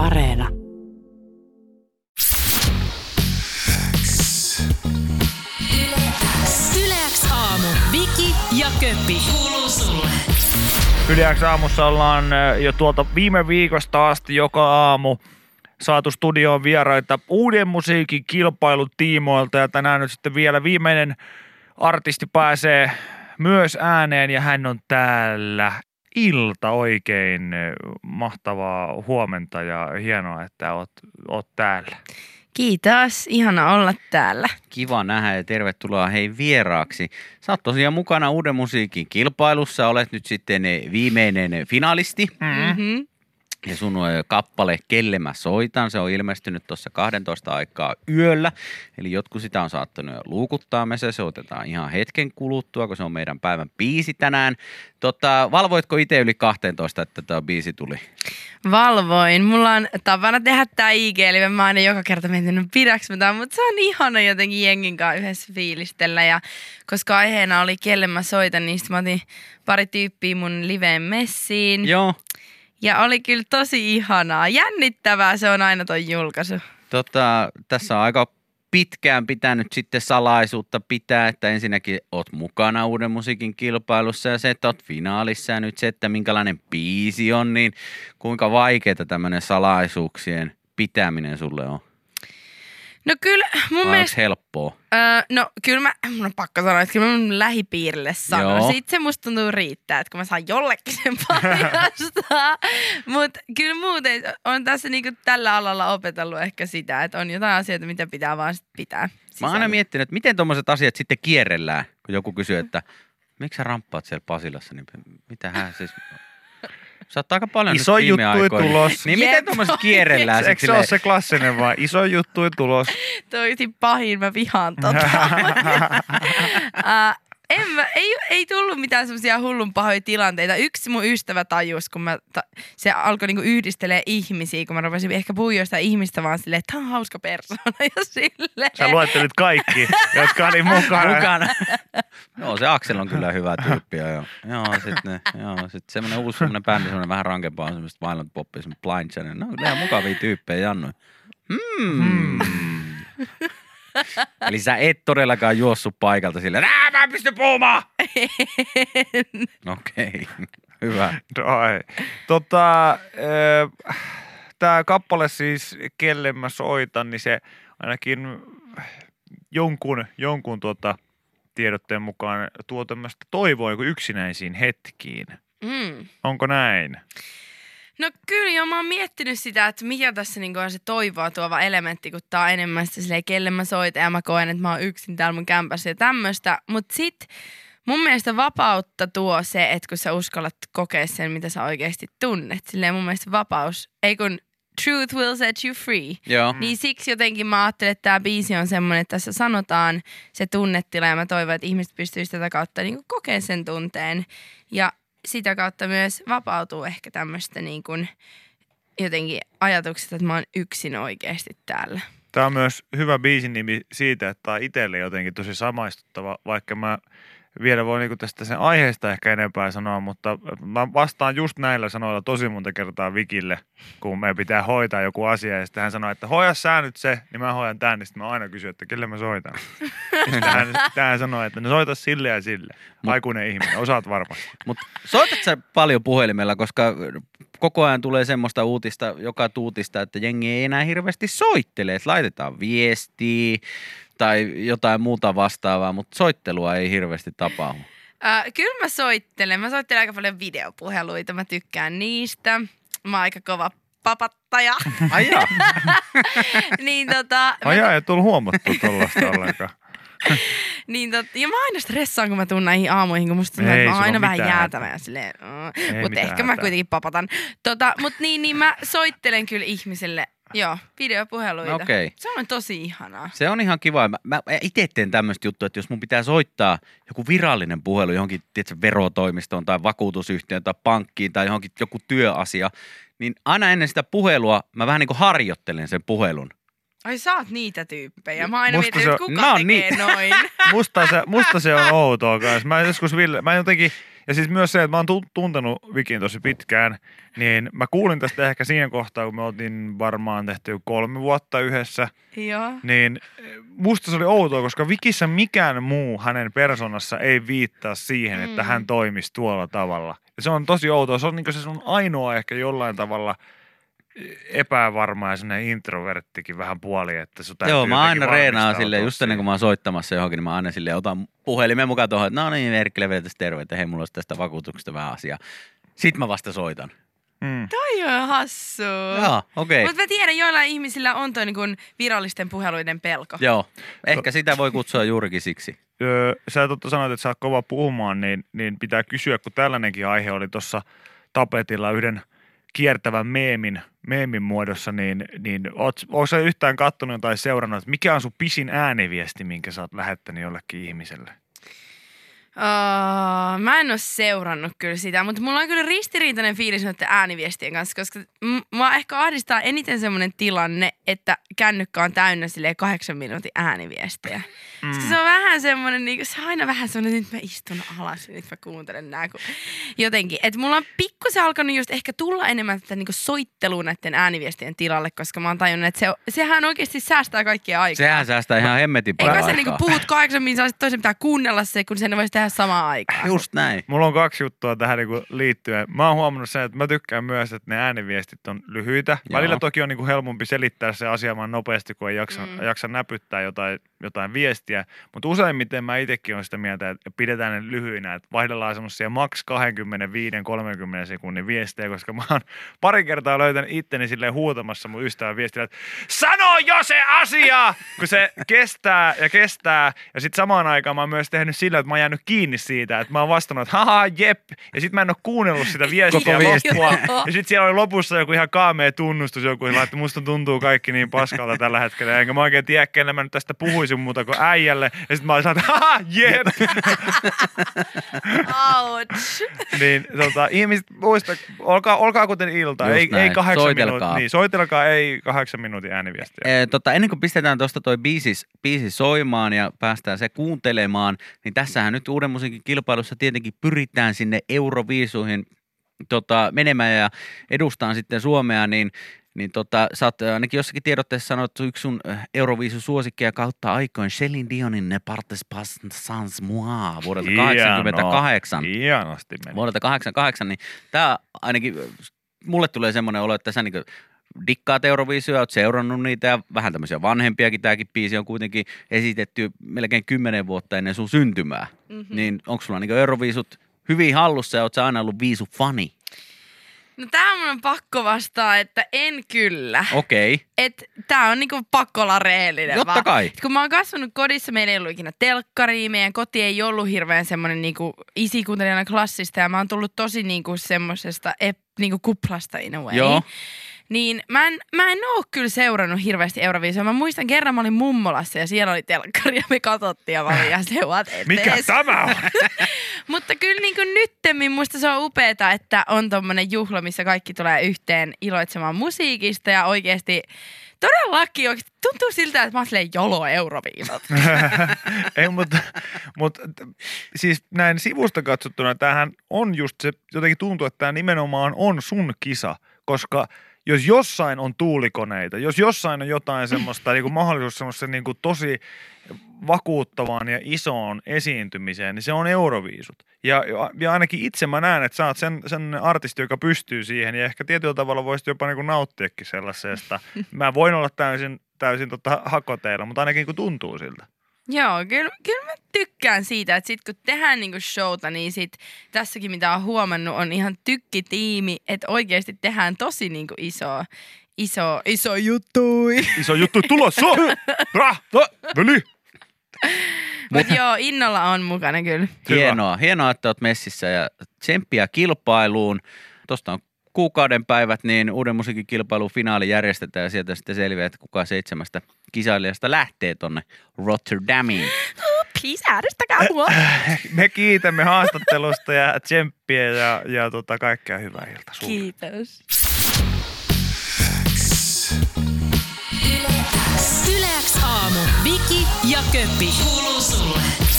Areena. Yleäks aamu. Viki ja Köppi. Kuuluu sulle. Yliäks aamussa ollaan jo tuolta viime viikosta asti joka aamu saatu studioon vieraita uuden musiikin kilpailun tiimoilta ja tänään nyt sitten vielä viimeinen artisti pääsee myös ääneen ja hän on täällä ilta oikein mahtavaa huomenta ja hienoa, että oot, oot täällä. Kiitos, ihana olla täällä. Kiva nähdä ja tervetuloa hei vieraaksi. Sä oot tosiaan mukana Uuden musiikin kilpailussa, olet nyt sitten eh, viimeinen finalisti. Mm-hmm. Ja sun kappale Kelle mä soitan, se on ilmestynyt tuossa 12 aikaa yöllä. Eli jotkut sitä on saattanut jo luukuttaa. Me se soitetaan ihan hetken kuluttua, kun se on meidän päivän biisi tänään. Tota, valvoitko itse yli 12, että tämä biisi tuli? Valvoin. Mulla on tapana tehdä tää IG, eli mä oon aina joka kerta miettinyt, pidäks mä mutta se on ihana jotenkin jengin kanssa yhdessä fiilistellä. Ja koska aiheena oli kelle mä soitan, niin mä otin pari tyyppiä mun liveen messiin. Joo. Ja oli kyllä tosi ihanaa. Jännittävää se on aina toi julkaisu. Tota, tässä on aika pitkään pitänyt sitten salaisuutta pitää, että ensinnäkin oot mukana uuden musiikin kilpailussa ja se, että oot finaalissa ja nyt se, että minkälainen biisi on, niin kuinka vaikeaa tämmöinen salaisuuksien pitäminen sulle on? No kyllä mun Vai mielestä... helppoa? Öö, no kyllä mä, mun on pakko sanoa, että kyllä mä mun lähipiirille sanon. Joo. Sitten se musta tuntuu riittää, että kun mä saan jollekin sen paljastaa. Mutta kyllä muuten on tässä niinku tällä alalla opetellut ehkä sitä, että on jotain asioita, mitä pitää vaan sit pitää. Mä oon sisällä. aina miettinyt, että miten tuommoiset asiat sitten kierrellään, kun joku kysyy, että miksi sä ramppaat siellä Pasilassa, niin mitä hän siis... Sä oot aika paljon Iso nyt viime juttui aikoina. tulos. Niin Jep. miten tuommoiset kierrellään Eikö se ole se klassinen vai iso juttu tulos? Toi oli pahin, mä vihaan tota. uh, en mä, ei, ei tullut mitään semmoisia hullun pahoja tilanteita. Yksi mun ystävä tajus, kun mä, ta, se alkoi niinku yhdistelee ihmisiä, kun mä rupesin ehkä puhua jostain ihmistä vaan silleen, että tää on hauska persona ja silleen. Sä luettelit kaikki, jotka oli mukana. mukana. joo, se Aksel on kyllä hyvä tyyppi. ja Joo, joo sitten joo, sit semmoinen uusi semmoinen bändi, semmoinen vähän rankempaa, on semmoista violent poppia, semmoinen blind channel. No, kyllä ihan mukavia tyyppejä, Jannu. Hmm. Eli sä et todellakaan juossut paikalta silleen, että mä en pysty puhumaan. Okei, hyvä. No ei. Tota, äh, tämä kappale siis, kelle mä soitan, niin se ainakin jonkun, jonkun tuota, tiedotteen mukaan tuo tämmöistä toivoa joku yksinäisiin hetkiin. Mm. Onko näin? No kyllä joo, mä oon miettinyt sitä, että mikä tässä niinku on se toivoa tuova elementti, kun tää on enemmän sitä silleen, kelle mä soitan ja mä koen, että mä oon yksin täällä mun kämpässä ja tämmöistä. Mut sit mun mielestä vapautta tuo se, että kun sä uskallat kokea sen, mitä sä oikeasti tunnet. Silleen mun mielestä vapaus, ei kun truth will set you free. Joo. Niin siksi jotenkin mä ajattelen, että tämä biisi on semmoinen, että tässä sanotaan se tunnetila ja mä toivon, että ihmiset pystyisivät tätä kautta niin kokemaan sen tunteen. Ja sitä kautta myös vapautuu ehkä tämmöistä niin kuin jotenkin ajatuksesta, että mä oon yksin oikeasti täällä. Tämä on myös hyvä biisin nimi siitä, että tämä on itselle jotenkin tosi samaistuttava, vaikka mä vielä voi niinku tästä sen aiheesta ehkä enempää sanoa, mutta mä vastaan just näillä sanoilla tosi monta kertaa Vikille, kun me pitää hoitaa joku asia ja sitten hän sanoo, että hoida sä nyt se, niin mä hoidan tän, niin sitten mä aina kysyn, että kelle mä soitan. Hän, hän sanoo, että no soita sille ja sille. Aikuinen ihminen, osaat varmasti. Mutta soitat sä paljon puhelimella, koska koko ajan tulee semmoista uutista, joka tuutista, että jengi ei enää hirveästi soittele, että laitetaan viestiä tai jotain muuta vastaavaa, mutta soittelua ei hirveästi tapahdu. Äh, kyllä mä soittelen. Mä soittelen aika paljon videopuheluita. Mä tykkään niistä. Mä oon aika kova papattaja. Ai joo. niin tota, mä Ai ei tullut huomattu tuollaista ollenkaan. Niin tot, ja mä aina stressaan, kun mä tuun näihin aamuihin, kun musta tuntuu, että mä aina vähän jäätävä ja silleen, mutta ehkä mä kuitenkin papatan. Tota, mut niin, niin mä soittelen kyllä ihmisille, joo, videopuheluita. Okei. Se on tosi ihanaa. Se on ihan kiva. Mä, mä itse teen tämmöistä juttua, että jos mun pitää soittaa joku virallinen puhelu johonkin tiedätkö, verotoimistoon tai vakuutusyhtiöön tai pankkiin tai johonkin joku työasia, niin aina ennen sitä puhelua mä vähän niin kuin harjoittelen sen puhelun. Ai sä oot niitä tyyppejä. Mä aina Musta mietin, että kuka tekee niin. noin. Musta se, musta se on outoa kanssa. Mä joskus Ville, mä jotenkin, ja siis myös se, että mä oon tu- tuntenut Vikin tosi pitkään, niin mä kuulin tästä ehkä siinä kohtaa, kun me oltiin varmaan tehty kolme vuotta yhdessä, Joo. niin musta se oli outoa, koska Vikissä mikään muu hänen persoonassa ei viittaa siihen, että Mm. hän toimisi tuolla tavalla. Ja se on tosi outoa. Se on niin se sun ainoa ehkä jollain tavalla epävarma ja semmoinen introverttikin vähän puoli, että sun täytyy Joo, mä aina reenaan silleen, just ennen kuin mä oon soittamassa johonkin, niin mä aina silleen otan puhelimen mukaan tuohon, että no niin, Erkkilä vielä tästä terve, että hei, mulla olisi tästä vakuutuksesta vähän asiaa. Sitten mä vasta soitan. Mm. Toi on hassu. Joo, okei. Mutta mä tiedän, joillain ihmisillä on toi niin virallisten puheluiden pelko. Joo, ehkä sitä voi kutsua juurikin siksi. Öö, sä totta sanoit, että sä oot kova puhumaan, niin, niin pitää kysyä, kun tällainenkin aihe oli tuossa tapetilla yhden kiertävän meemin, meemin muodossa, niin, niin oot sä yhtään kattonut tai seurannut, että mikä on sun pisin ääniviesti, minkä sä oot lähettänyt jollekin ihmiselle? Uh, mä en oo seurannut kyllä sitä, mutta mulla on kyllä ristiriitainen fiilis noiden ääniviestien kanssa, koska m- mua ehkä ahdistaa eniten semmoinen tilanne, että kännykkä on täynnä silleen kahdeksan minuutin ääniviestejä. Mm. Se on vähän semmoinen, niin se on aina vähän semmoinen, että nyt mä istun alas ja nyt mä kuuntelen nää. Kun... Jotenkin, että mulla on pikkusen alkanut just ehkä tulla enemmän tätä niin soittelua näiden ääniviestien tilalle, koska mä oon tajunnut, että se, sehän oikeasti säästää kaikkia aikaa. Sehän säästää ihan hemmetin paljon Eikä aikaa. niinku puhut kahdeksan minuuttia, sit toisen pitää kuunnella se, kun sen voisi tehdä samaan aikaan. Just näin. Mulla on kaksi juttua tähän niinku liittyen. Mä oon huomannut sen, että mä tykkään myös, että ne ääniviestit on lyhyitä. Joo. Välillä toki on niinku helpompi selittää se asia vaan nopeasti, kun ei jaksa, mm. jaksa näpyttää jotain, jotain viestiä. Mutta useimmiten mä itsekin olen sitä mieltä, että pidetään ne lyhyinä, että vaihdellaan semmoisia maks 25-30 sekunnin viestejä, koska mä oon pari kertaa löytänyt itteni silleen huutamassa mun ystävän viestillä, että sano jo se asia! Kun se kestää ja kestää. Ja sitten samaan aikaan mä oon myös tehnyt sillä, että mä oon jäänyt kiinni siitä, että mä oon vastannut, että haha, jep. Ja sitten mä en oo kuunnellut sitä viestiä Koko loppua. Ja sitten siellä oli lopussa joku ihan kaamea tunnustus, joku että musta tuntuu kaikki niin paskalta tällä hetkellä. Enkä mä oikein tiedä, kelle mä nyt tästä puhuisin muuta kuin äijälle. Ja sitten mä olin että haha, jep. Ouch. niin tota, ihmiset, muista, olkaa, olkaa kuten ilta. Just Ei, ei näin. kahdeksan Soitelkaa. minuutin. Niin, soitelkaa, ei kahdeksan minuutin ääniviestiä. E, tota, ennen kuin pistetään tuosta toi biisi, biisi soimaan ja päästään se kuuntelemaan, niin tässähän nyt uuden musiikin kilpailussa tietenkin pyritään sinne Euroviisuihin tota, menemään ja edustaan sitten Suomea, niin niin tota, sä oot äh, ainakin jossakin tiedotteessa sanottu yksi sun äh, Euroviisusuosikkeja kautta aikoin Celine Dionin Ne Partes Pas Sans Moi vuodelta 88. Hienosti meni. Vuodelta 88, niin tämä ainakin äh, mulle tulee semmoinen olo, että sä niin dikkaat Euroviisuja, oot seurannut niitä ja vähän tämmöisiä vanhempiakin. Tämäkin biisi on kuitenkin esitetty melkein kymmenen vuotta ennen sun syntymää. Mhm. Mm-hmm. Niin onko sulla niin Euroviisut hyvin hallussa ja oot sä aina ollut viisu-fani? No tää mun on pakko vastaa, että en kyllä. Okei. Okay. Et tää on niinku pakko olla rehellinen Totta vaan. kai. Et kun mä oon kasvanut kodissa, meillä ei ollut ikinä telkkaria, meidän koti ei ollut hirveän semmonen niinku isi kuunteli aina klassista ja mä oon tullut tosi niinku semmosesta ep, niinku kuplasta in a way. Joo. Niin mä en, mä en oo kyllä seurannut hirveästi Euroviisua. Mä muistan kerran mä olin mummolassa ja siellä oli telkkari ja me katsottiin ja mä olin ihan se, what Mikä tämä on? Mutta kyllä niin kuin nyttemmin musta se on upeeta, että on tommonen juhla, missä kaikki tulee yhteen iloitsemaan musiikista ja oikeasti todellakin oikeasti tuntuu siltä, että mä oon jolo Euroviisut. Ei, mutta, mutta siis näin sivusta katsottuna tämähän on just se, jotenkin tuntuu, että tämä nimenomaan on sun kisa, koska jos jossain on tuulikoneita, jos jossain on jotain semmoista niin kuin mahdollisuus semmoista niin kuin tosi vakuuttavaan ja isoon esiintymiseen, niin se on Euroviisut. Ja, ja ainakin itse mä näen, että sä oot sen, sen artisti, joka pystyy siihen ja ehkä tietyllä tavalla voisit jopa niin kuin nauttiakin sellaisesta. Mä voin olla täysin, täysin tota hakoteilla, mutta ainakin kun tuntuu siltä. Joo, kyllä, kyllä mä tykkään siitä, että sit kun tehdään niinku showta, niin sit tässäkin mitä on huomannut on ihan tykkitiimi, että oikeasti tehdään tosi niinku iso, iso, iso juttui. Iso juttu tulossa! Rah! Veli! Mutta joo, innolla on mukana kyllä. Hienoa. Hienoa, että oot messissä ja tsemppiä kilpailuun. Tuosta on kuukauden päivät, niin uuden musiikin kilpailun finaali järjestetään ja sieltä sitten selviää, että kuka seitsemästä kisailijasta lähtee tonne Rotterdamiin. Please äänestäkää mua. Me kiitämme haastattelusta ja tsemppiä ja, ja tota, kaikkea hyvää iltaa sulle. Kiitos. Yle Yleäks aamu. Viki ja Köppi. Kuuluu sulle.